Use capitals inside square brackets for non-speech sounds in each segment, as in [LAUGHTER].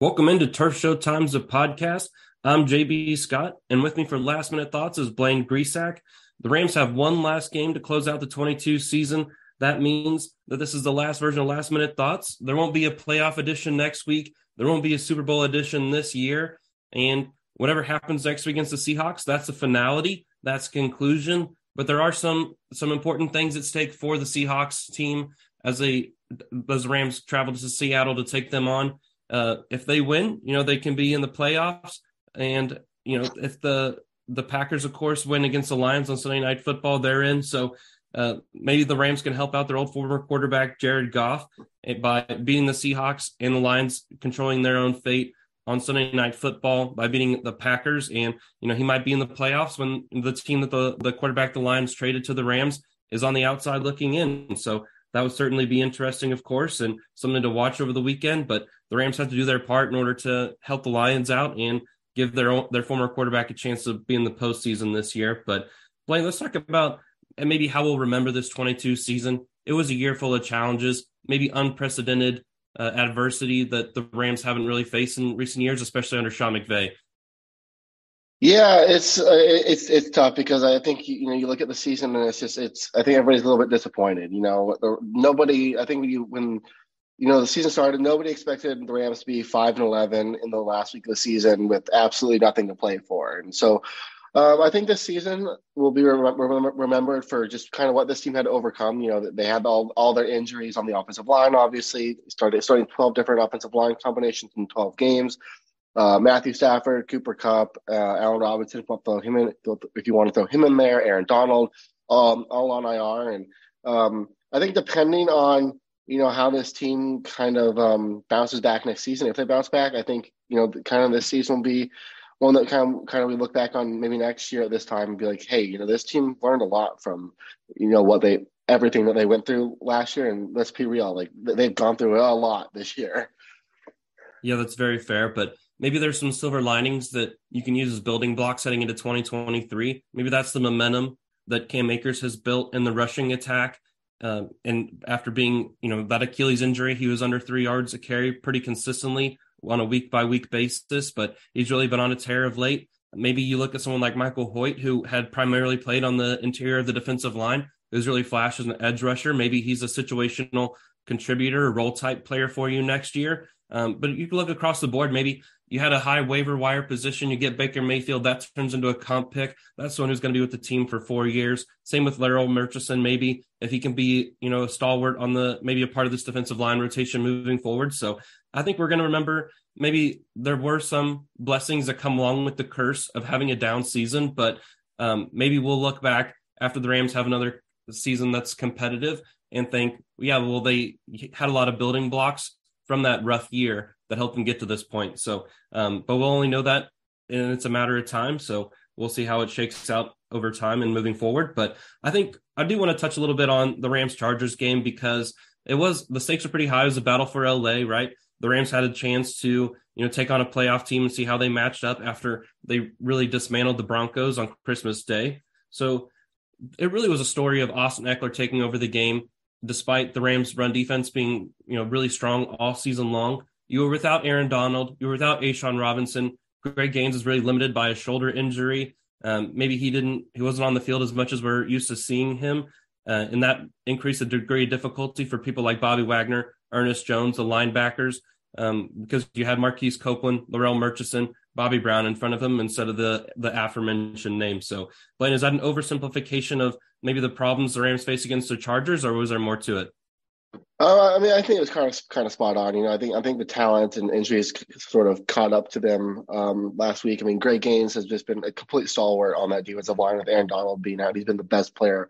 Welcome into Turf Show Times, of podcast. I'm JB Scott, and with me for last minute thoughts is Blaine Grisak. The Rams have one last game to close out the 22 season. That means that this is the last version of last minute thoughts. There won't be a playoff edition next week. There won't be a Super Bowl edition this year. And whatever happens next week against the Seahawks, that's a finality. That's conclusion. But there are some some important things at stake for the Seahawks team as they as the Rams travel to Seattle to take them on uh, if they win, you know, they can be in the playoffs. And, you know, if the the Packers, of course, win against the Lions on Sunday night football, they're in. So uh, maybe the Rams can help out their old former quarterback, Jared Goff, eh, by beating the Seahawks and the Lions controlling their own fate on Sunday night football by beating the Packers. And, you know, he might be in the playoffs when the team that the, the quarterback, the Lions traded to the Rams is on the outside looking in. So that would certainly be interesting, of course, and something to watch over the weekend. But the Rams have to do their part in order to help the Lions out and give their own, their former quarterback a chance to be in the postseason this year. But Blaine, let's talk about and maybe how we'll remember this 22 season. It was a year full of challenges, maybe unprecedented uh, adversity that the Rams haven't really faced in recent years, especially under Sean McVay. Yeah, it's uh, it's it's tough because I think you know you look at the season and it's just it's I think everybody's a little bit disappointed. You know, nobody I think when you when you know the season started, nobody expected the Rams to be five and eleven in the last week of the season with absolutely nothing to play for, and so. Um, I think this season will be remembered for just kind of what this team had to overcome. You know, they had all, all their injuries on the offensive line. Obviously, started starting twelve different offensive line combinations in twelve games uh, Matthew Stafford, Cooper Kupp, uh, Allen Robinson, throw him in if you want to throw him in there, Aaron Donald, um, all on IR. And um, I think depending on you know how this team kind of um, bounces back next season, if they bounce back, I think you know kind of this season will be one that kind of kind of we look back on maybe next year at this time and be like, hey, you know, this team learned a lot from you know what they everything that they went through last year, and let's be real, like they've gone through a lot this year. Yeah, that's very fair, but maybe there's some silver linings that you can use as building blocks heading into 2023. Maybe that's the momentum that Cam Akers has built in the rushing attack. Uh, and after being, you know, that Achilles injury, he was under three yards a carry pretty consistently on a week by week basis, but he's really been on a tear of late. Maybe you look at someone like Michael Hoecht, who had primarily played on the interior of the defensive line, who's really flashed as an edge rusher. Maybe he's a situational contributor, role type player for you next year. Um, but you can look across the board. Maybe you had a high waiver wire position. You get Baker Mayfield, that turns into a comp pick. That's someone who's going to be with the team for four years. Same with Larrell Murchison, maybe if he can be, you know, a stalwart on the maybe a part of this defensive line rotation moving forward. So I think we're going to remember maybe there were some blessings that come along with the curse of having a down season, but um, maybe we'll look back after the Rams have another season that's competitive and think, yeah, well, they had a lot of building blocks from that rough year that helped them get to this point. So, um, but we'll only know that and it's a matter of time. So we'll see how it shakes out over time and moving forward. But I think I do want to touch a little bit on the Rams Chargers game because it was the stakes are pretty high. It was a battle for LA, right? The Rams had a chance to, you know, take on a playoff team and see how they matched up after they really dismantled the Broncos on Christmas Day. So it really was a story of Austin Ekeler taking over the game, despite the Rams' run defense being, you know, really strong all season long. You were without Aaron Donald. You were without A'Shawn Robinson. Greg Gaines is really limited by a shoulder injury. Um, maybe he didn't, he wasn't on the field as much as we're used to seeing him. Uh, and that increased the degree of difficulty for people like Bobby Wagner, Ernest Jones, the linebackers, um, because you had Marquise Copeland, Larrell Murchison, Bobby Brown in front of him instead of the the aforementioned names. So, Blaine, is that an oversimplification of maybe the problems the Rams face against the Chargers, or was there more to it? Uh, I mean, I think it was kind of kind of spot on. You know, I think I think the talent and injuries sort of caught up to them um, last week. I mean, Greg Gaines has just been a complete stalwart on that defensive line with Aaron Donald being out. He's been the best player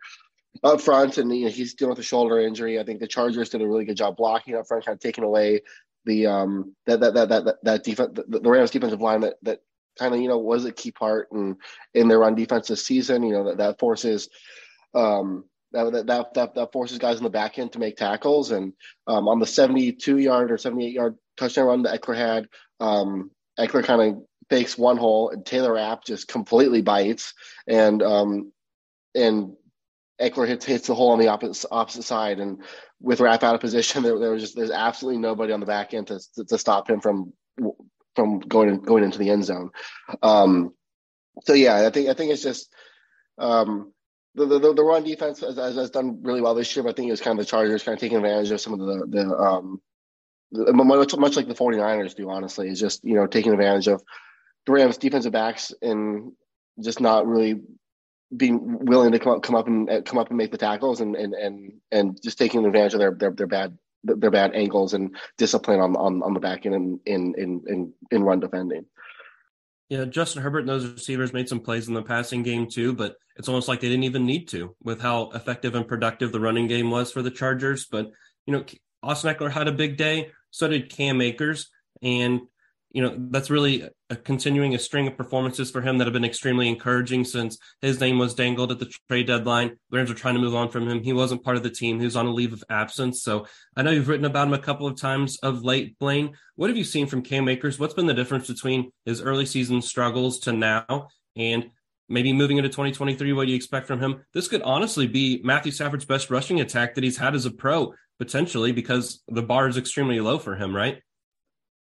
up front, and you know, he's dealing with a shoulder injury. I think the Chargers did a really good job blocking up front, kind of taking away the um that that that that that defense the, the Rams defensive line that that kind of you know was a key part in in their run defense this season. You know that that forces um that, that that that forces guys in the back end to make tackles. And um, on the 72 yard or 78 yard touchdown run that Ekeler had, um, Ekeler kind of fakes one hole, and Taylor Rapp just completely bites, and um, and Ekeler hits hits the hole on the opposite opposite side, and with Rapp out of position, [LAUGHS] there, there was just there's absolutely nobody on the back end to, to, to stop him from from going going into the end zone. Um, so yeah, I think I think it's just um, the, the the run defense has, has, done really well this year. But I think it was kind of the Chargers kind of taking advantage of some of the the um, much, much like the 49ers do. Honestly, is just you know taking advantage of the Rams defensive backs and just not really being willing to come up, come up and come up and make the tackles and and and and just taking advantage of their their, their bad their bad angles and discipline on on, on the back end in in in in run defending. Yeah, Justin Herbert and those receivers made some plays in the passing game too, but it's almost like they didn't even need to with how effective and productive the running game was for the Chargers. But you know, Austin Ekeler had a big day, so did Cam Akers, and you know that's really a continuing a string of performances for him that have been extremely encouraging since his name was dangled at the trade deadline. The Rams are trying to move on from him. He wasn't part of the team. He was on a leave of absence. So I know you've written about him a couple of times of late, Blaine. What have you seen from Cam Akers? What's been the difference between his early season struggles to now? And maybe moving into 2023, what do you expect from him? This could honestly be Matthew Stafford's best rushing attack that he's had as a pro, potentially, because the bar is extremely low for him, right?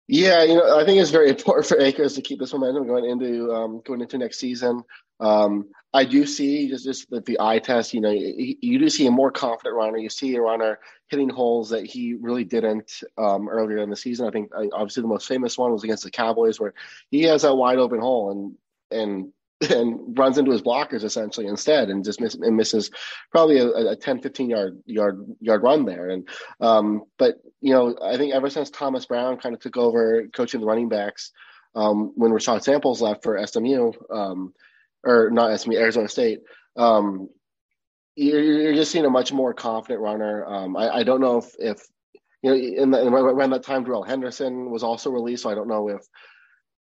Yeah, you know, I think it's very [LAUGHS] important for Akers to keep this momentum going into um, going into next season. Um, I do see just just the, the eye test. You know, you, you, do see a more confident runner. You see a runner hitting holes that he really didn't um, earlier in the season. I think obviously the most famous one was against the Cowboys, where he has that wide open hole and and and runs into his blockers essentially instead and just miss, and misses probably a, a 10 15 yard yard yard run there. And um, but you know i think ever since thomas brown kind of took over coaching the running backs um, when Rashad Samples left for SMU um, or not SMU Arizona State um, you're, you're, just seeing a much more confident runner. Um, I, I, don't know if, if you know in, the, around that time Darrell Henderson was also released so I don't know if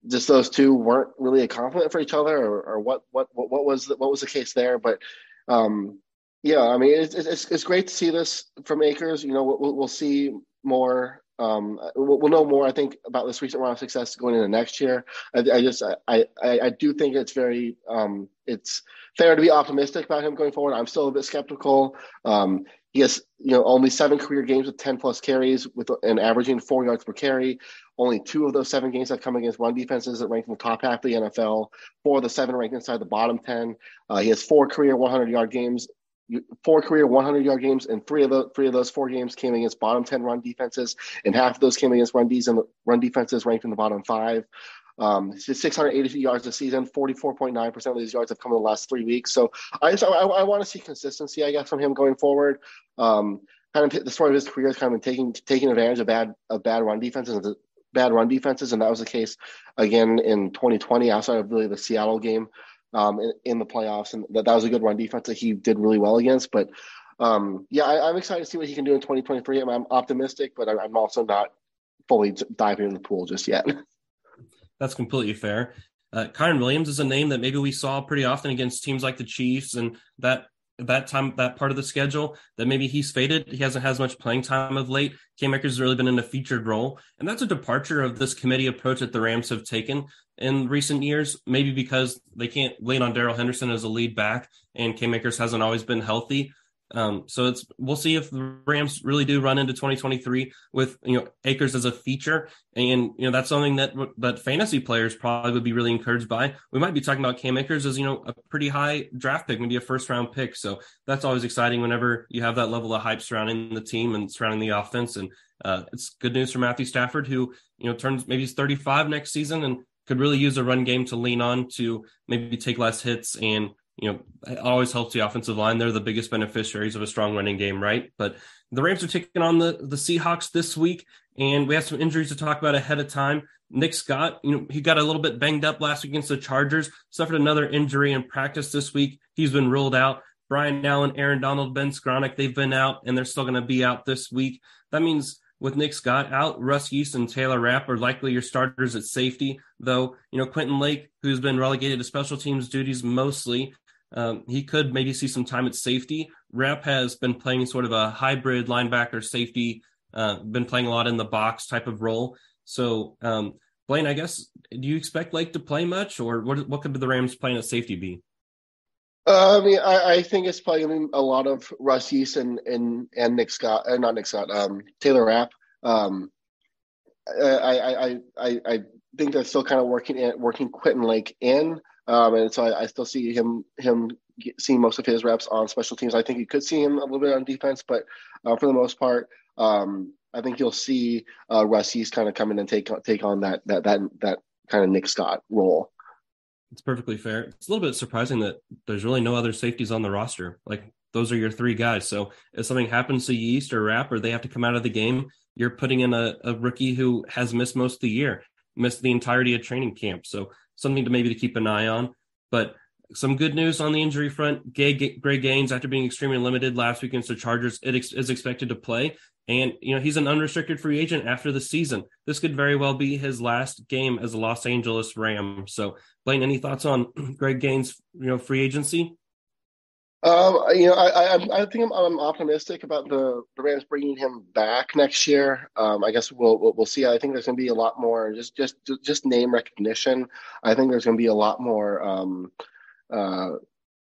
just those two weren't really a complement for each other, or, or what, what what what was the, what was the case there? But um, yeah, I mean, it's, it's it's great to see this from Akers. You know, we'll, we'll see more. Um, we'll, we'll, know more, I think, about this recent round of success going into next year. I, I just, I, I, I do think it's very, um, it's fair to be optimistic about him going forward. I'm still a bit skeptical. Um, he has, you know, only seven career games with 10 plus carries with an averaging four yards per carry. Only two of those seven games have come against run defenses that rank in the top half of the NFL. Four of the seven rank inside the bottom 10. Uh, he has four career 100 yard games, four career 100 yard games, and three of the three of those four games came against bottom 10 run defenses, and half of those came against run, Ds and run defenses ranked in the bottom five. Um, 680 yards a season, 44.9% of these yards have come in the last three weeks. So I just, I, I want to see consistency, I guess, from him going forward. Um, kind of the story of his career is kind of been taking taking advantage of bad of bad run defenses bad run defenses, and that was the case again in 2020 outside of really the Seattle game um, in, in, the playoffs, and that, that was a good run defense that he did really well against. But um, yeah, I, am excited to see what he can do in 2023. I'm, I'm optimistic, but I, I'm also not fully diving in the pool just yet. [LAUGHS] That's completely fair. Uh, Kyren Williams is a name that maybe we saw pretty often against teams like the Chiefs, and that that time that part of the schedule that maybe he's faded. He hasn't had as much playing time of late. Cam Akers has really been in a featured role, and that's a departure of this committee approach that the Rams have taken in recent years. Maybe because they can't lean on Darrell Henderson as a lead back, and Cam Akers hasn't always been healthy. Um, so it's we'll see if the Rams really do run into 2023 with you know Akers as a feature, and you know that's something that that fantasy players probably would be really encouraged by. We might be talking about Cam Akers as you know a pretty high draft pick, maybe a first round pick. So that's always exciting whenever you have that level of hype surrounding the team and surrounding the offense. And uh, it's good news for Matthew Stafford, who you know turns maybe he's 35 next season and could really use a run game to lean on to maybe take less hits and you know, always helps the offensive line. They're the biggest beneficiaries of a strong running game, right? But the Rams are taking on the the Seahawks this week, and we have some injuries to talk about ahead of time. Nick Scott, you know, he got a little bit banged up last week against the Chargers, suffered another injury in practice this week. He's been ruled out. Brian Allen, Aaron Donald, Ben Skowronek, they've been out, and they're still going to be out this week. That means with Nick Scott out, Russ Yeast, Taylor Rapp are likely your starters at safety. Though you know Quentin Lake, who's been relegated to special teams duties mostly, um, he could maybe see some time at safety. Rapp has been playing sort of a hybrid linebacker safety, uh, been playing a lot in the box type of role. So, um, Blaine, I guess, do you expect Lake to play much, or what? What could the Rams playing at safety be? Uh, I mean, I, I, think it's probably going to be a lot of Russ and and and Nick Scott, uh, not Nick Scott, um, Taylor Rapp. Um, I, I, I, I, think they're still kind of working in, working Quentin Lake in, um, and so I, I, still see him him seeing most of his reps on special teams. I think you could see him a little bit on defense, but uh, for the most part, um, I think you'll see uh, Russ Yeast kind of come in and take take on that that that that kind of Nick Scott role. It's perfectly fair. It's a little bit surprising that there's really no other safeties on the roster. Like those are your three guys. So if something happens to Yeast or Rapp or they have to come out of the game, you're putting in a, a rookie who has missed most of the year, missed the entirety of training camp. So something to maybe to keep an eye on. But some good news on the injury front. Greg, Greg Gaines, after being extremely limited last week against the Chargers, it ex- is expected to play. And, you know, he's an unrestricted free agent after the season. This could very well be his last game as a Los Angeles Ram. So, Blaine, any thoughts on [CLEARS THROAT] Greg Gaines, you know, free agency? Um, you know, I, I, I think I'm, I'm, optimistic about the, the Rams bringing him back next year. Um, I guess we'll, we'll, see. I think there's going to be a lot more just just just name recognition. I think there's going to be a lot more um, uh,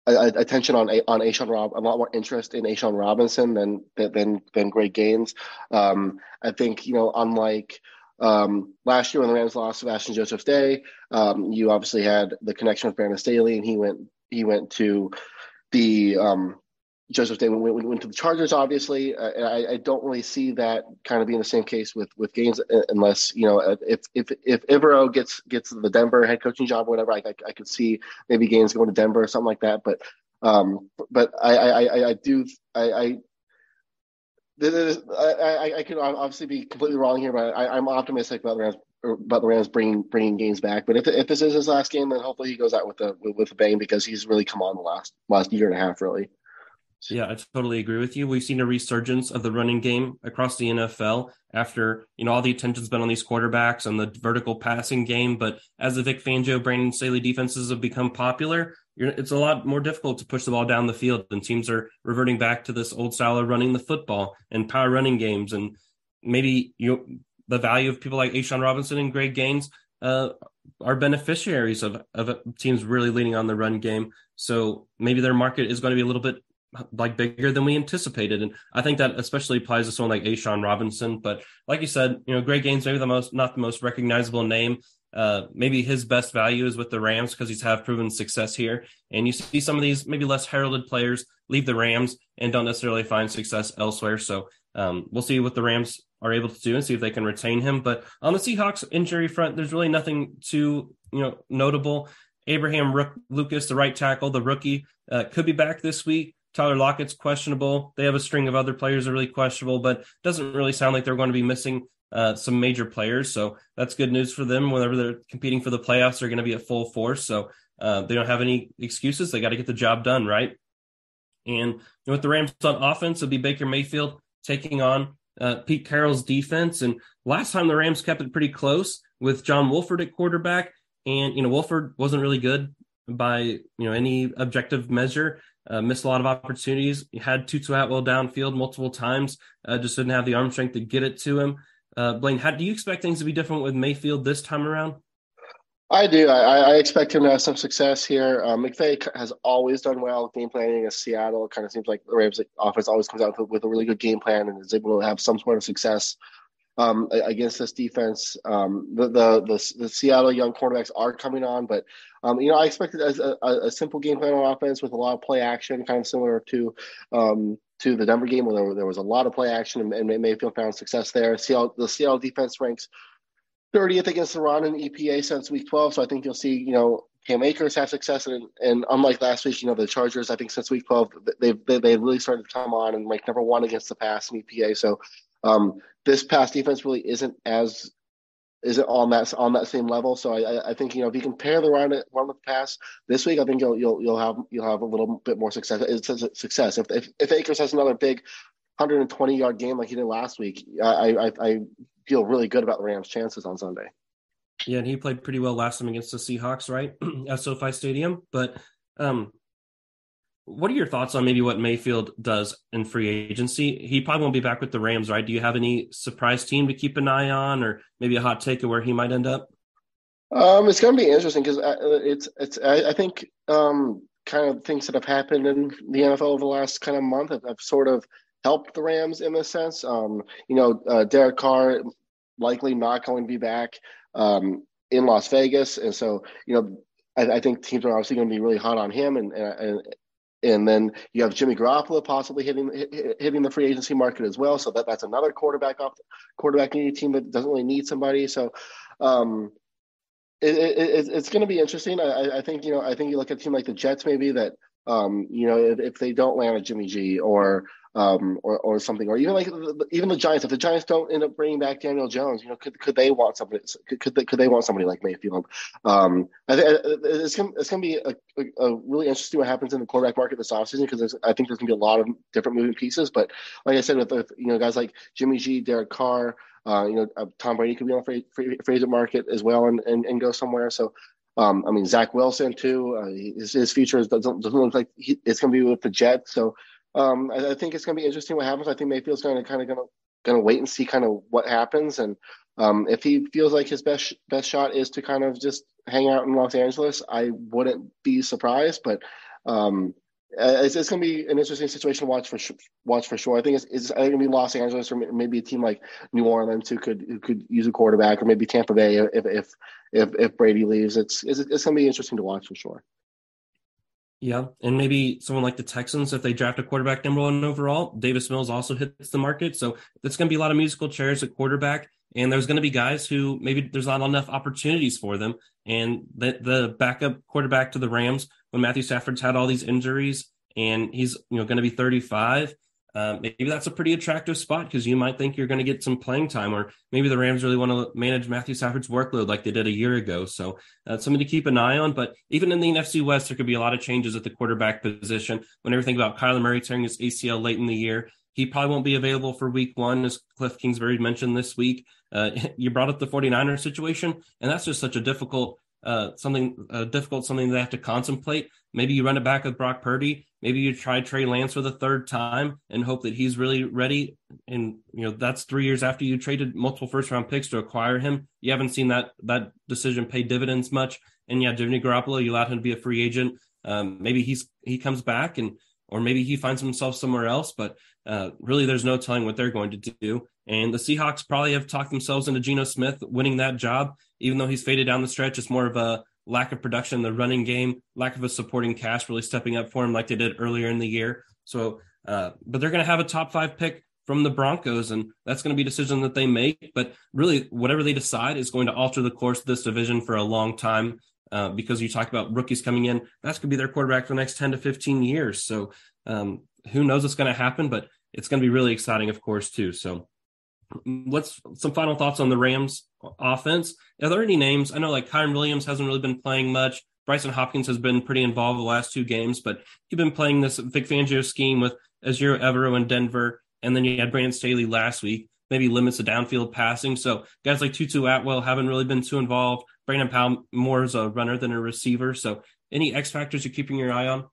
attention on on A'Shawn Rob, a lot more interest in A'Shawn Robinson than than than Greg Gaines. Um, I think you know, unlike um, last year when the Rams lost Sebastian Joseph Day, um, you obviously had the connection with Brandon Staley, and he went he went to the um, Joseph Day went, went, to the Chargers. Obviously, uh, I, I, don't really see that kind of being the same case with with Gaines, uh, unless you know if if if Evero gets gets the Denver head coaching job or whatever. I, I, I could see maybe Gaines going to Denver or something like that. But um, but I I, I, do I. I I, I, could obviously be completely wrong here, but I, am optimistic about the Rams about the Rams bringing bringing Gaines back. But if if this is his last game, then hopefully he goes out with a with, a bang because he's really come on the last last year and a half, really. Yeah, I totally agree with you. We've seen a resurgence of the running game across the NFL after, you know, all the attention's been on these quarterbacks and the vertical passing game. But as the Vic Fangio, Brandon Staley defenses have become popular, it's a lot more difficult to push the ball down the field. And teams are reverting back to this old style of running the football and power running games. And maybe you the value of people like A'Shawn Robinson and Greg Gaines uh, are beneficiaries of, of teams really leaning on the run game. So maybe their market is going to be a little bit like bigger than we anticipated. And I think that especially applies to someone like A'Shawn Robinson. But like you said, you know, Greg Gaines maybe the most not the most recognizable name. Uh, maybe his best value is with the Rams because he's have proven success here. And you see some of these maybe less heralded players leave the Rams and don't necessarily find success elsewhere. So um, we'll see what the Rams are able to do and see if they can retain him. But on the Seahawks injury front, there's really nothing too you know notable. Abraham Rook- Lucas, the right tackle, the rookie, uh, could be back this week. Tyler Lockett's questionable. They have a string of other players that are really questionable, but doesn't really sound like they're going to be missing uh, some major players. So that's good news for them. Whenever they're competing for the playoffs, they're going to be at full force. So uh, they don't have any excuses. They got to get the job done, right? And you know, with the Rams on offense, it'll be Baker Mayfield taking on uh, Pete Carroll's defense. And last time the Rams kept it pretty close with John Wolford at quarterback. And, you know, Wolford wasn't really good by, you know, any objective measure uh, missed a lot of opportunities. He had Tutu Atwell downfield multiple times, uh, just didn't have the arm strength to get it to him. Uh, Blaine, how do you expect things to be different with Mayfield this time around? I do. I, I expect him to have some success here. Um, McVay has always done well game planning in Seattle. It kind of seems like the Rams offense always comes out with, with a really good game plan and is able to have some sort of success um, against this defense. Um, the, the, the the Seattle young cornerbacks are coming on, but um, you know I expected a, a, a, simple game plan on offense with a lot of play action, kind of similar to um, to the Denver game where there, there was a lot of play action and, and Mayfield found success there. Seattle, the Seattle defense ranks 30th against the run in EPA since week 12, so I think you'll see you know Cam Akers have success, and, and unlike last week, you know the Chargers, I think since week 12 they've they, they really started to come on and rank number one against the pass in EPA. So um, this pass defense really isn't as isn't on that on that same level. So I, I think you know if you compare the run run with the pass this week, I think you'll you'll you'll have you'll have a little bit more success. It's a success if if, if Akers has another big 120 yard game like he did last week, I, I I feel really good about the Rams' chances on Sunday. Yeah, and he played pretty well last time against the Seahawks, right, [CLEARS THROAT] at SoFi Stadium. But um, what are your thoughts on maybe what Mayfield does in free agency? He probably won't be back with the Rams, right? Do you have any surprise team to keep an eye on, or maybe a hot take of where he might end up? Um, it's going to be interesting because uh, it's it's I, I think um, kind of things that have happened in the NFL over the last kind of month have, have sort of helped the Rams in this sense. Um, you know, uh, Derek Carr likely not going to be back. Um, in Las Vegas, and so you know I, I think teams are obviously going to be really hot on him, and and and then you have Jimmy Garoppolo possibly hitting hitting the free agency market as well. So that that's another quarterback off quarterback needy team that doesn't really need somebody. So um, it, it, it's going to be interesting. I, I, think you know I think you look at a team like the Jets maybe that um, you know if, if, they don't land a Jimmy G or um, or, or something, or even like even the Giants. If the Giants don't end up bringing back Daniel Jones, you know, could could they want somebody? Could could they, could they want somebody like Mayfield? Um, I think it's gonna it's gonna be a, a, a, really interesting what happens in the quarterback market this offseason because I think there's gonna be a lot of different moving pieces. But like I said, with, with you know guys like Jimmy G, Derek Carr, uh, you know, uh, Tom Brady could be on the free, free, free market as well and, and, and go somewhere. So. Um, I mean, Zach Wilson too. Uh, his, his future doesn't, doesn't look like he, it's going to be with the Jets. So um, I, I, think it's going to be interesting what happens. I think Mayfield's going to kind of going to going to wait and see kind of what happens, and um, if he feels like his best best shot is to kind of just hang out in Los Angeles, I wouldn't be surprised. But um, it's, it's going to be an interesting situation to watch for watch for sure. I think it's, it's think it'll be Los Angeles or maybe a team like New Orleans who could who could use a quarterback, or maybe Tampa Bay if if if, if Brady leaves. It's it's, it's going to be interesting to watch for sure. Yeah, and maybe someone like the Texans, if they draft a quarterback number one overall, Davis Mills also hits the market. So it's going to be a lot of musical chairs at quarterback, and there's going to be guys who maybe there's not enough opportunities for them. And the the backup quarterback to the Rams, when Matthew Stafford's had all these injuries, and he's you know going to be 35, uh, maybe that's a pretty attractive spot because you might think you're going to get some playing time, or maybe the Rams really want to manage Matthew Stafford's workload like they did a year ago. So uh, something to keep an eye on. But even in the NFC West, there could be a lot of changes at the quarterback position. Whenever you think about Kyler Murray tearing his ACL late in the year, he probably won't be available for week one, as Cliff Kingsbury mentioned this week. Uh, [LAUGHS] you brought up the 49ers situation, and that's just such a difficult uh, something uh, difficult, something they have to contemplate. Maybe you run it back with Brock Purdy. Maybe you try Trey Lance for the third time and hope that he's really ready. And you know that's three years after you traded multiple first round picks to acquire him. You haven't seen that that decision pay dividends much. And yeah, Jimmy Garoppolo, you allowed him to be a free agent. Um, maybe he's he comes back and or maybe he finds himself somewhere else. But uh, really, there's no telling what they're going to do. And the Seahawks probably have talked themselves into Geno Smith winning that job, even though he's faded down the stretch. It's more of a lack of production in the running game, lack of a supporting cast really stepping up for him like they did earlier in the year. So, uh, but they're going to have a top five pick from the Broncos, and that's going to be a decision that they make. But really, whatever they decide is going to alter the course of this division for a long time. Uh, because you talk about rookies coming in, that's going to be their quarterback for the next 10 to 15 years. So, um, who knows what's going to happen, but it's going to be really exciting, of course, too. So, what's some final thoughts on the Rams offense? Are there any names? I know like Kyren Williams hasn't really been playing much. Brycen Hopkins has been pretty involved the last two games, but he's been playing this Vic Fangio scheme with Ejiro Evero in Denver, and then you had Brandon Staley last week. Maybe limits the downfield passing. So guys like Tutu Atwell haven't really been too involved. Brandon Powell more as a runner than a receiver. So any X factors you're keeping your eye on?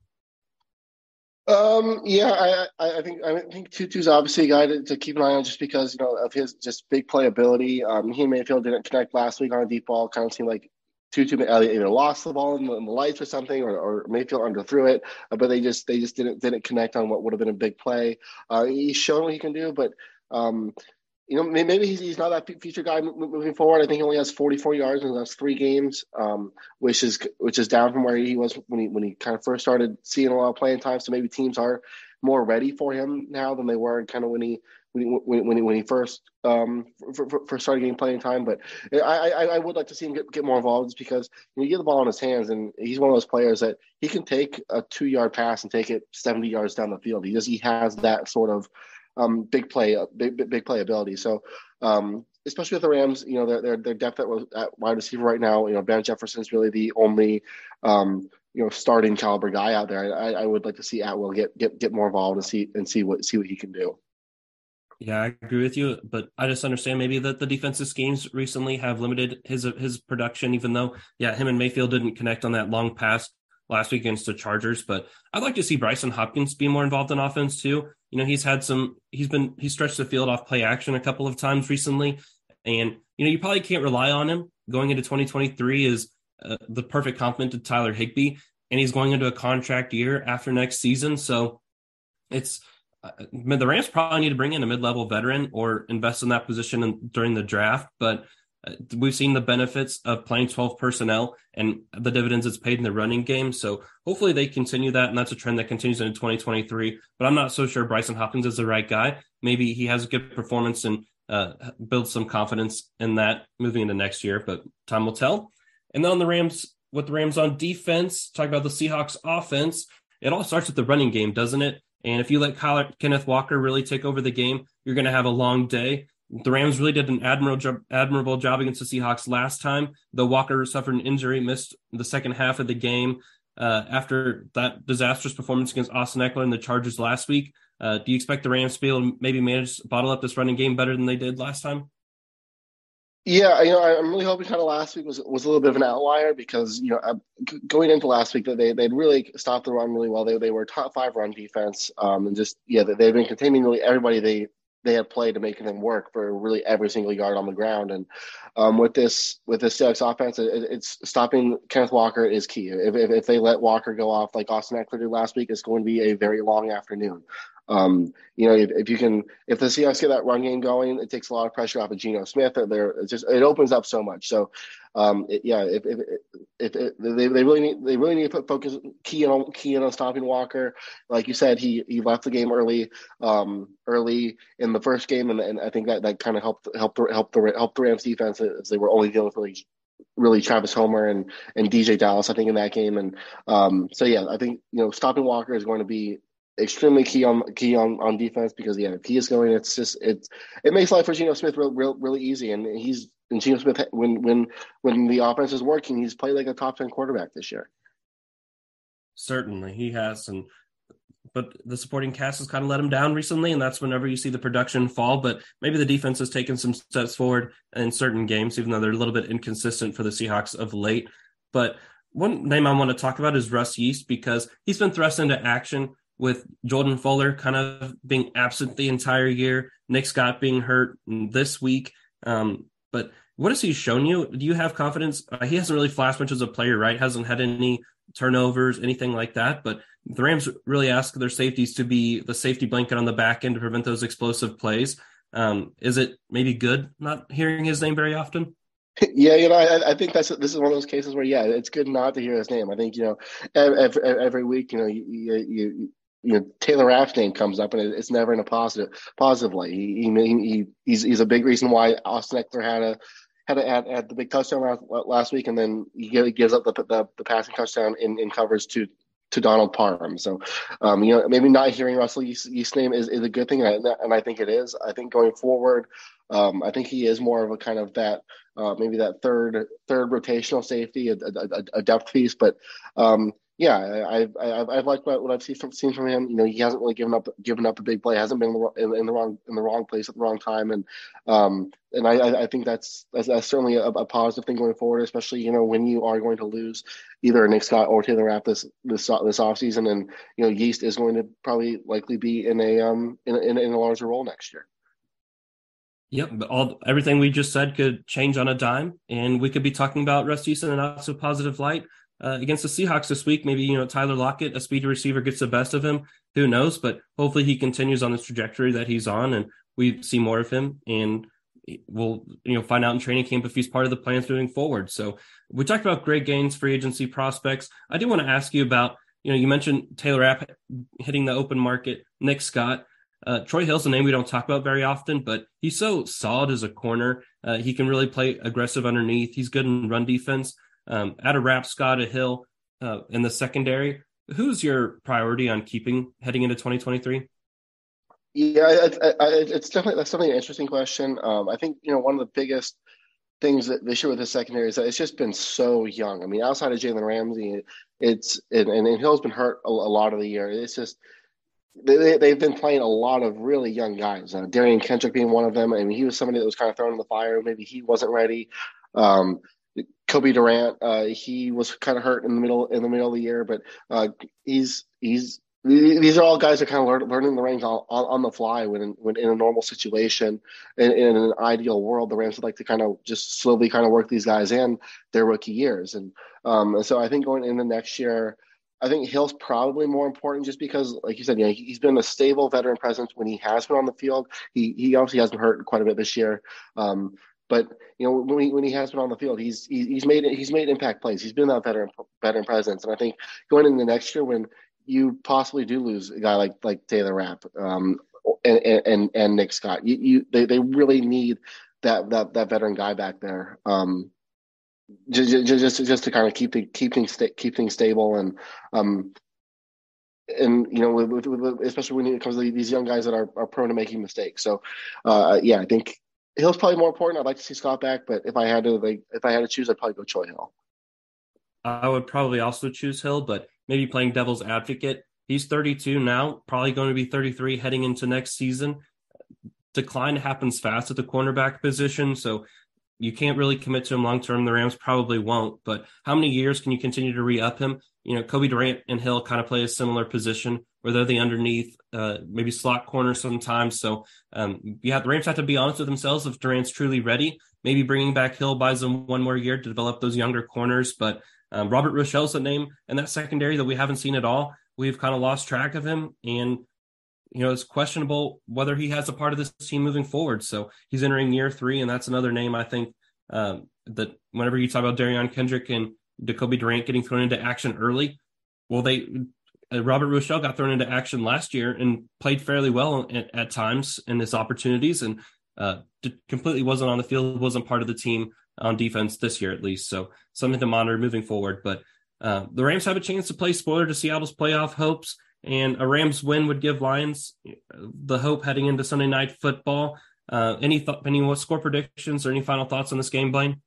Um, yeah, I, I think I think Tutu's obviously a guy to, to, keep an eye on just because you know of his just big playability. Um, he and Mayfield didn't connect last week on a deep ball. Kind of seemed like Tutu either lost the ball in the, in the lights or something, or, or Mayfield underthrew it. Uh, but they just they just didn't didn't connect on what would have been a big play. Uh, he's shown what he can do, but um, you know, maybe he's, he's not that future guy moving forward. I think he only has 44 yards in the last three games, um, which is which is down from where he was when he when he kind of first started seeing a lot of playing time. So maybe teams are more ready for him now than they were kind of when he when he, when, he, when he first um, for, for, for started getting playing time. But I, I, I would like to see him get, get more involved just because you, know, you get the ball in his hands and he's one of those players that he can take a two yard pass and take it 70 yards down the field. He just he has that sort of um, big play, uh, big, big, big play ability. So, um, especially with the Rams, you know, their their, their depth at, at wide receiver right now, you know, Van Jefferson's really the only, um, you know, starting caliber guy out there. I, I would like to see Atwell get get get more involved and see and see what see what he can do. Yeah, I agree with you, but I just understand maybe that the defensive schemes recently have limited his his production. Even though, yeah, him and Mayfield didn't connect on that long pass last week against the Chargers, but I'd like to see Brycen Hopkins be more involved in offense too. You know, he's had some, he's been, he stretched the field off play action a couple of times recently. And, you know, you probably can't rely on him going into 2023 is uh, the perfect complement to Tyler Higbee. And he's going into a contract year after next season. So it's, uh, the Rams probably need to bring in a mid level veteran or invest in that position in, during the draft. But we've seen the benefits of playing 12 personnel and the dividends it's paid in the running game. So hopefully they continue that, and that's a trend that continues into 2023. But I'm not so sure Brycen Hopkins is the right guy. Maybe he has a good performance and uh, builds some confidence in that moving into next year, but time will tell. And then on the Rams, with the Rams on defense, talk about the Seahawks offense. It all starts with the running game, doesn't it? And if you let Kenneth Walker really take over the game, you're going to have a long day. The Rams really did an admirable job, admirable job against the Seahawks last time. The Walker suffered an injury, missed the second half of the game uh, after that disastrous performance against Austin Ekeler and the Chargers last week. Uh, do you expect the Rams to be able to maybe manage bottle up this running game better than they did last time? Yeah, you know, I'm really hoping kind of last week was was a little bit of an outlier because you know going into last week that they they'd really stopped the run really well. They they were top five run defense, um, and just yeah, they've been containing really everybody they they have played to making them work for really every single yard on the ground. And um, with this with this Seahawks offense, it, it's stopping Kenneth Walker is key. If, if, if they let Walker go off like Austin Ekeler did last week, it's going to be a very long afternoon. Um, you know, if, if, you can, if the Seahawks get that run game going, it takes a lot of pressure off of Geno Smith. There, it just it opens up so much. So, um, it, yeah, if, if, if, if, they, they really need they really need to put focus key in on key in on stopping Walker. Like you said, he he left the game early, um, early in the first game, and, and I think that that kind of helped helped helped the helped the Rams defense as they were only dealing with really really Travis Homer and and DeeJay Dallas, I think, in that game. And um, so yeah, I think you know stopping Walker is going to be extremely key on key on, on defense because yeah, if he is going, it's just it's it makes life for Geno Smith real, real really easy. And he's and Geno Smith when when when the offense is working, he's played like a top ten quarterback this year. Certainly, he has, and but the supporting cast has kind of let him down recently, and that's whenever you see the production fall. But maybe the defense has taken some steps forward in certain games, even though they're a little bit inconsistent for the Seahawks of late. But one name I want to talk about is Russ Yeast because he's been thrust into action with Jordan Fuller kind of being absent the entire year, Nick Scott being hurt this week. Um, but what has he shown you? Do you have confidence? Uh, he hasn't really flashed much as a player, right? Hasn't had any turnovers, anything like that. But the Rams really ask their safeties to be the safety blanket on the back end to prevent those explosive plays. Um, is it maybe good not hearing his name very often? Yeah, you know, I, I, think that's this is one of those cases where, yeah, it's good not to hear his name. I think you know, every, every week, you know, you, you you know Taylor Rapp's name comes up, and it's never in a positive positive light. He, he, he he's he's a big reason why Austin Ekeler had a had a, had, had the big touchdown last, last week, and then he gives up the the, the passing touchdown in, in coverage to to Donald Parham. So, um, you know, maybe not hearing Russell Yeast's name is, is a good thing, and I, and I think it is. I think going forward, um, I think he is more of a kind of that uh, maybe that third third rotational safety, a, a, a depth piece, but. Um, yeah, I've, I've, liked what, I've seen from, seen from him. You know, he hasn't really given up given up a big play. Hasn't been in the, in, in the wrong in the wrong place at the wrong time, and um, and I, I think that's that's, that's certainly a, a, positive thing going forward. Especially you know when you are going to lose either Nick Scott or Taylor Rapp this this this offseason, and you know Yeast is going to probably likely be in a um in in in a larger role next year. Yep, all everything we just said could change on a dime, and we could be talking about Yeast in a not so positive light uh, against the Seahawks this week. Maybe you know Tyler Lockett, a speedy receiver, gets the best of him. Who knows? But hopefully he continues on this trajectory that he's on, and we see more of him. And we'll you know find out in training camp if he's part of the plans moving forward. So we talked about Greg Gaines, free agency prospects. I do want to ask you about you know you mentioned Taylor Rapp hitting the open market, Nick Scott. Uh, Troy Hill's a name we don't talk about very often, but he's so solid as a corner. Uh, he can really play aggressive underneath. He's good in run defense um, out of Rapp, Scott, a Hill uh, in the secondary. Who's your priority on keeping heading into 2023? Yeah, it's definitely that's definitely an interesting question. Um, I think you know one of the biggest things that this year with the secondary is that it's just been so young. I mean, outside of Jalen Ramsey, it's and, and Hill's been hurt a, a, lot of the year. It's just they, they've been playing a lot of really young guys. Uh, Derion Kendrick being one of them. I mean, he was somebody that was kind of thrown in the fire. Maybe he wasn't ready. Um, Cobie Durant, uh, he was kind of hurt in the middle in the middle of the year, but uh, he's he's these are all guys that are kind of learn, learning the reins on, on, the fly when in, when in a normal situation. In, in, an ideal world, the Rams would like to kind of just slowly kind of work these guys in their rookie years, and, um, and so I think going into next year. I think Hill's probably more important just because, like you said, know, he's been a stable veteran presence when he has been on the field. He he obviously hasn't hurt quite a bit this year. Um, but you know when he when he has been on the field, he's he's made he's made impact plays. He's been that veteran veteran presence, and I think going into next year when you possibly do lose a guy like like Taylor Rapp um, and, and and Nick Scott, you, you they, they really need that that that veteran guy back there. Um, just, just just to kind of keep the keep things keep things stable and um and you know with, with, with, especially when it comes to these young guys that are, are prone to making mistakes so uh yeah i think hill's probably more important i'd like to see scott back but if i had to like if i had to choose i'd probably go troy hill i would probably also choose hill but maybe playing devil's advocate he's 32 now probably going to be 33 heading into next season decline happens fast at the cornerback position so you can't really commit to him long term. The Rams probably won't, but how many years can you continue to re up him? You know, Cobie Durant and Hill kind of play a similar position where they're the underneath, uh, maybe slot corner sometimes. So, um, yeah, the Rams have to be honest with themselves if Durant's truly ready. Maybe bringing back Hill buys them one more year to develop those younger corners. But um, Robert Rochell's a name and that secondary that we haven't seen at all. We've kind of lost track of him, and you know, it's questionable whether he has a part of this team moving forward. So he's entering year three, and that's another name I think um, that whenever you talk about Derion Kendrick and Jacoby Durant getting thrown into action early, well, they uh, Robert Rochell got thrown into action last year and played fairly well at, at times in his opportunities, and uh, completely wasn't on the field, wasn't part of the team on defense this year at least. So something to monitor moving forward. But uh, the Rams have a chance to play spoiler to Seattle's playoff hopes. And a Rams win would give Lions the hope heading into Sunday night football. Uh, any thought, any score predictions or any final thoughts on this game, Blaine?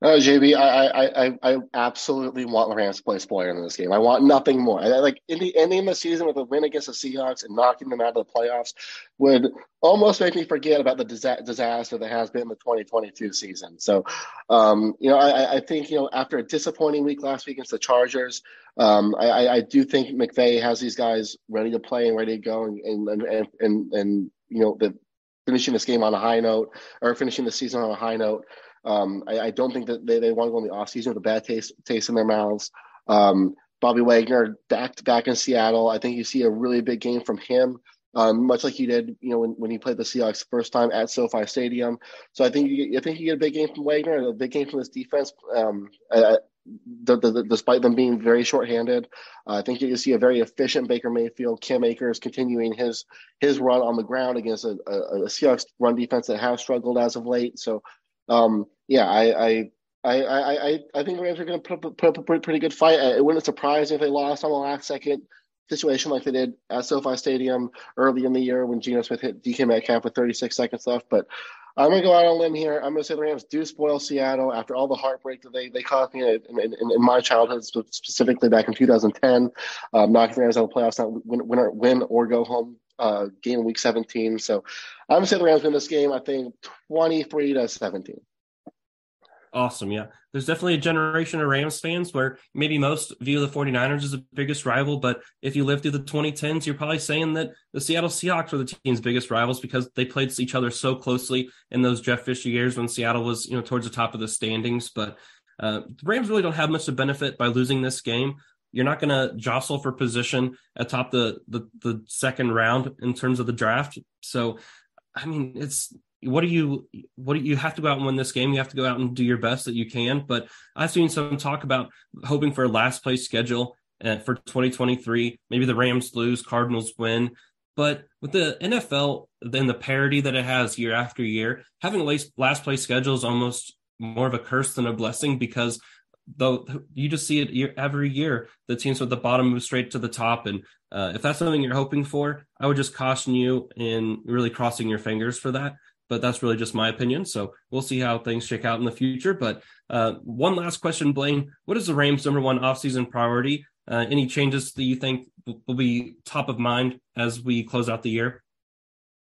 Oh, JB, I, I, I, absolutely want Rams to play spoiler in this game. I want nothing more. I, like in the ending of the season with a win against the Seahawks and knocking them out of the playoffs would almost make me forget about the disa- disaster that has been the 2022 season. So, um, you know, I, I think you know after a disappointing week last week against the Chargers, um, I, I do think McVay has these guys ready to play and ready to go, and and and and, and you know the finishing this game on a high note or finishing the season on a high note. Um, I, I, don't think that they, they want to go in the offseason with a bad taste taste in their mouths. Um, Bobby Wagner back back in Seattle. I think you see a really big game from him, um, much like he did, you know, when, when he played the Seahawks first time at SoFi Stadium. So I think you, I think you get a big game from Wagner, a big game from this defense. Um, the, the, the, despite them being very shorthanded. Uh, I think you see a very efficient Baker Mayfield. Cam Akers continuing his his run on the ground against a, a, a Seahawks run defense that has struggled as of late. So, um, yeah, I, I I, I, I think the Rams are going to put up, a pretty, pretty good fight. It wouldn't surprise me if they lost on the last second situation like they did at SoFi Stadium early in the year when Geno Smith hit DK Metcalf with 36 seconds left. But I'm going to go out on a limb here. I'm going to say the Rams do spoil Seattle after all the heartbreak that they, they caused me in, in, in my childhood, specifically back in 2010, um, knocking Rams out of the playoffs, not win, win, or, win or go home uh, game week 17. So I'm going to say the Rams win this game, I think 23 to 17 awesome. Yeah. There's definitely a generation of Rams fans where maybe most view the 49ers as the biggest rival. But if you live through the 2010s, you're probably saying that the Seattle Seahawks were the team's biggest rivals because they played each other so closely in those Jeff Fisher years when Seattle was, you know, towards the top of the standings. But uh, the Rams really don't have much to benefit by losing this game. You're not going to jostle for position atop the, the the second round in terms of the draft. So, I mean, it's what do you what do you have to go out and win this game. You have to go out and do your best that you can. But i've seen some talk about hoping for a last place schedule uh, for 2023 maybe the rams lose cardinals win. But with the nfl then the parity that it has year after year having a last place schedule is almost more of a curse than a blessing because though you just see it every year the teams at the bottom move straight to the top and uh, if that's something you're hoping for i would just caution you in really crossing your fingers for that but that's really just my opinion. So we'll see how things shake out in the future. But uh, one last question, Blaine: What is the Rams' number one offseason priority? Uh, any changes that you think will be top of mind as we close out the year?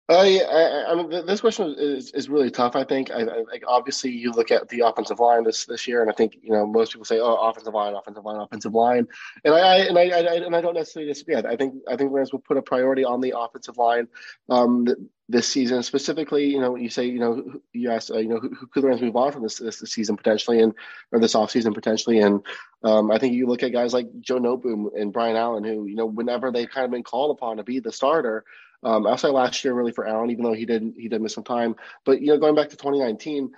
Uh, yeah, I, I mean, this question is, is really tough. I think. I, I, obviously, you look at the offensive line this this year, and I think you know most people say, "Oh, offensive line, offensive line, offensive line," and I, and I, and I don't necessarily disagree. I think I think Rams will put a priority on the offensive line um, this season, specifically. You know, when you say, you know, ask, uh, you know, who, who could the Rams move on from this, this, this season potentially, and or this offseason potentially, and um, I think you look at guys like Joe Noteboom and Brian Allen, who you know, whenever they've kind of been called upon to be the starter. Um, outside last year, really for Allen, even though he didn't, he did miss some time. But you know, going back to 2019,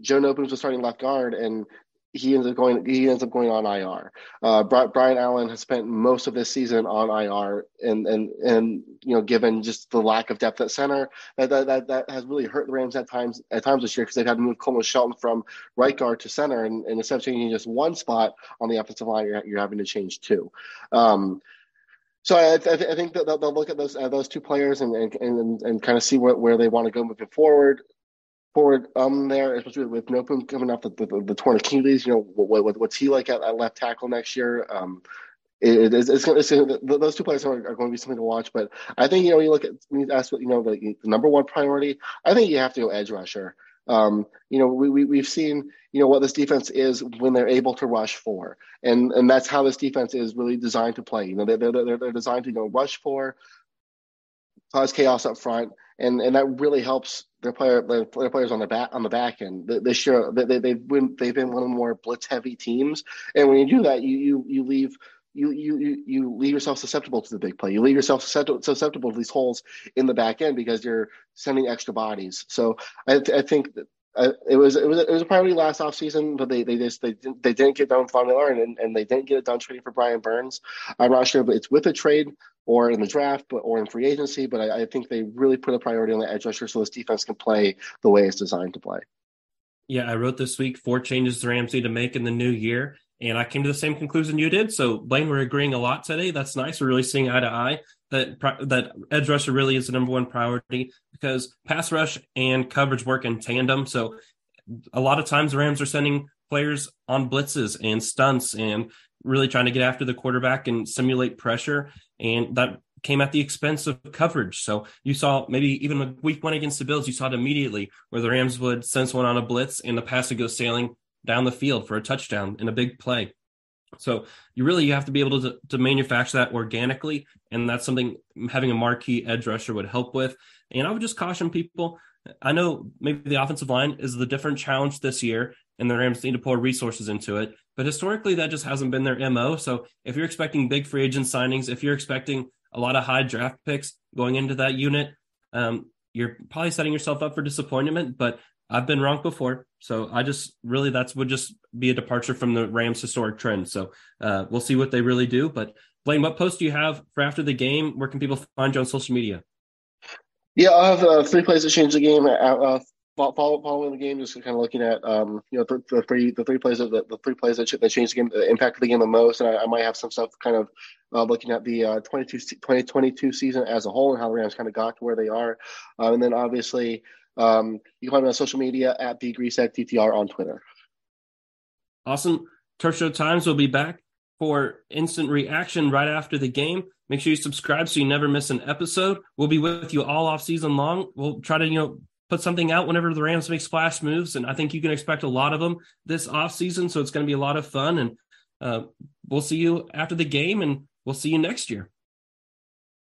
Joe Noteboom's the starting left guard, and he ends up going he ends up going on IR. Uh, Brian Allen has spent most of this season on IR, and and and you know, given just the lack of depth at center, that that that, that has really hurt the Rams at times at times this year because they've had to move Coleman Shelton from right guard to center, and, and instead of changing just one spot on the offensive line, you're, you're having to change two. Um, so I, I, think that they'll, look at those uh, those two players and and, and, and kind of see where, where they want to go moving forward forward um there, especially with Noteboom coming off the, the, the torn Achilles. You know, what, what, what's he like at, at left tackle next year? Um, it, it's, it's, it's, those two players are, are, going to be something to watch. But I think you know, you look at when you ask what you know the, the number one priority. I think you have to go edge rusher. Um, you know, we, we we've seen you know what this defense is when they're able to rush four, and and that's how this defense is really designed to play. You know, they, they're they're, they're designed to go rush four, cause chaos up front, and and that really helps their player their players on the back on the back end. This year they they've been they've been one of the more blitz heavy teams, and when you do that, you you you leave. You, you you leave yourself susceptible to the big play. You leave yourself susceptible, to these holes in the back end because you're sending extra bodies. So I, I think that uh, it was it was it was a priority last offseason, but they they just they didn't, they didn't get done Von Miller and, and they didn't get it done trading for Brian Burns. I'm not sure, but it's with a trade or in the draft, but or in free agency. But I, I think they really put a priority on the edge rusher so this defense can play the way it's designed to play. Yeah, I wrote this week four changes the Rams to make in the new year, and I came to the same conclusion you did. So Blaine, we're agreeing a lot today. That's nice. We're really seeing eye to eye that that edge rusher really is the number one priority because pass rush and coverage work in tandem. So a lot of times the Rams are sending players on blitzes and stunts and really trying to get after the quarterback and simulate pressure. And that came at the expense of coverage. So you saw maybe even a week one against the Bills, you saw it immediately where the Rams would sense one on a blitz and the pass would go sailing down the field for a touchdown in a big play. So you really you have to be able to, to manufacture that organically, and that's something having a marquee edge rusher would help with. And I would just caution people. I know maybe the offensive line is the different challenge this year, and the Rams need to pour resources into it. But historically, that just hasn't been their MO. So if you're expecting big free agent signings, if you're expecting a lot of high draft picks going into that unit, um, you're probably setting yourself up for disappointment. But I've been wrong before. So I just really that's would just be a departure from the Rams historic trend. So uh, we'll see what they really do. But Blaine, what post do you have for after the game? Where can people find you on social media? Yeah, I have uh, three plays to change the game. Uh, uh follow, following the game, just kind of looking at um, you know the, the, three the three plays that the, three plays that, that changed the game, that impacted the game the most, and I, I might have some stuff kind of uh, looking at the uh, 22, 2022 season as a whole and how the Rams kind of got to where they are, uh, and then obviously um, you can find me on social media at the DTR on Twitter. Awesome. Turf Show Times will be back for instant reaction right after the game. Make sure you subscribe so you never miss an episode. We'll be with you all off season long. We'll try to, you know, put something out whenever the Rams make splash moves. And I think you can expect a lot of them this off season. So it's going to be a lot of fun. And uh, we'll see you after the game and we'll see you next year.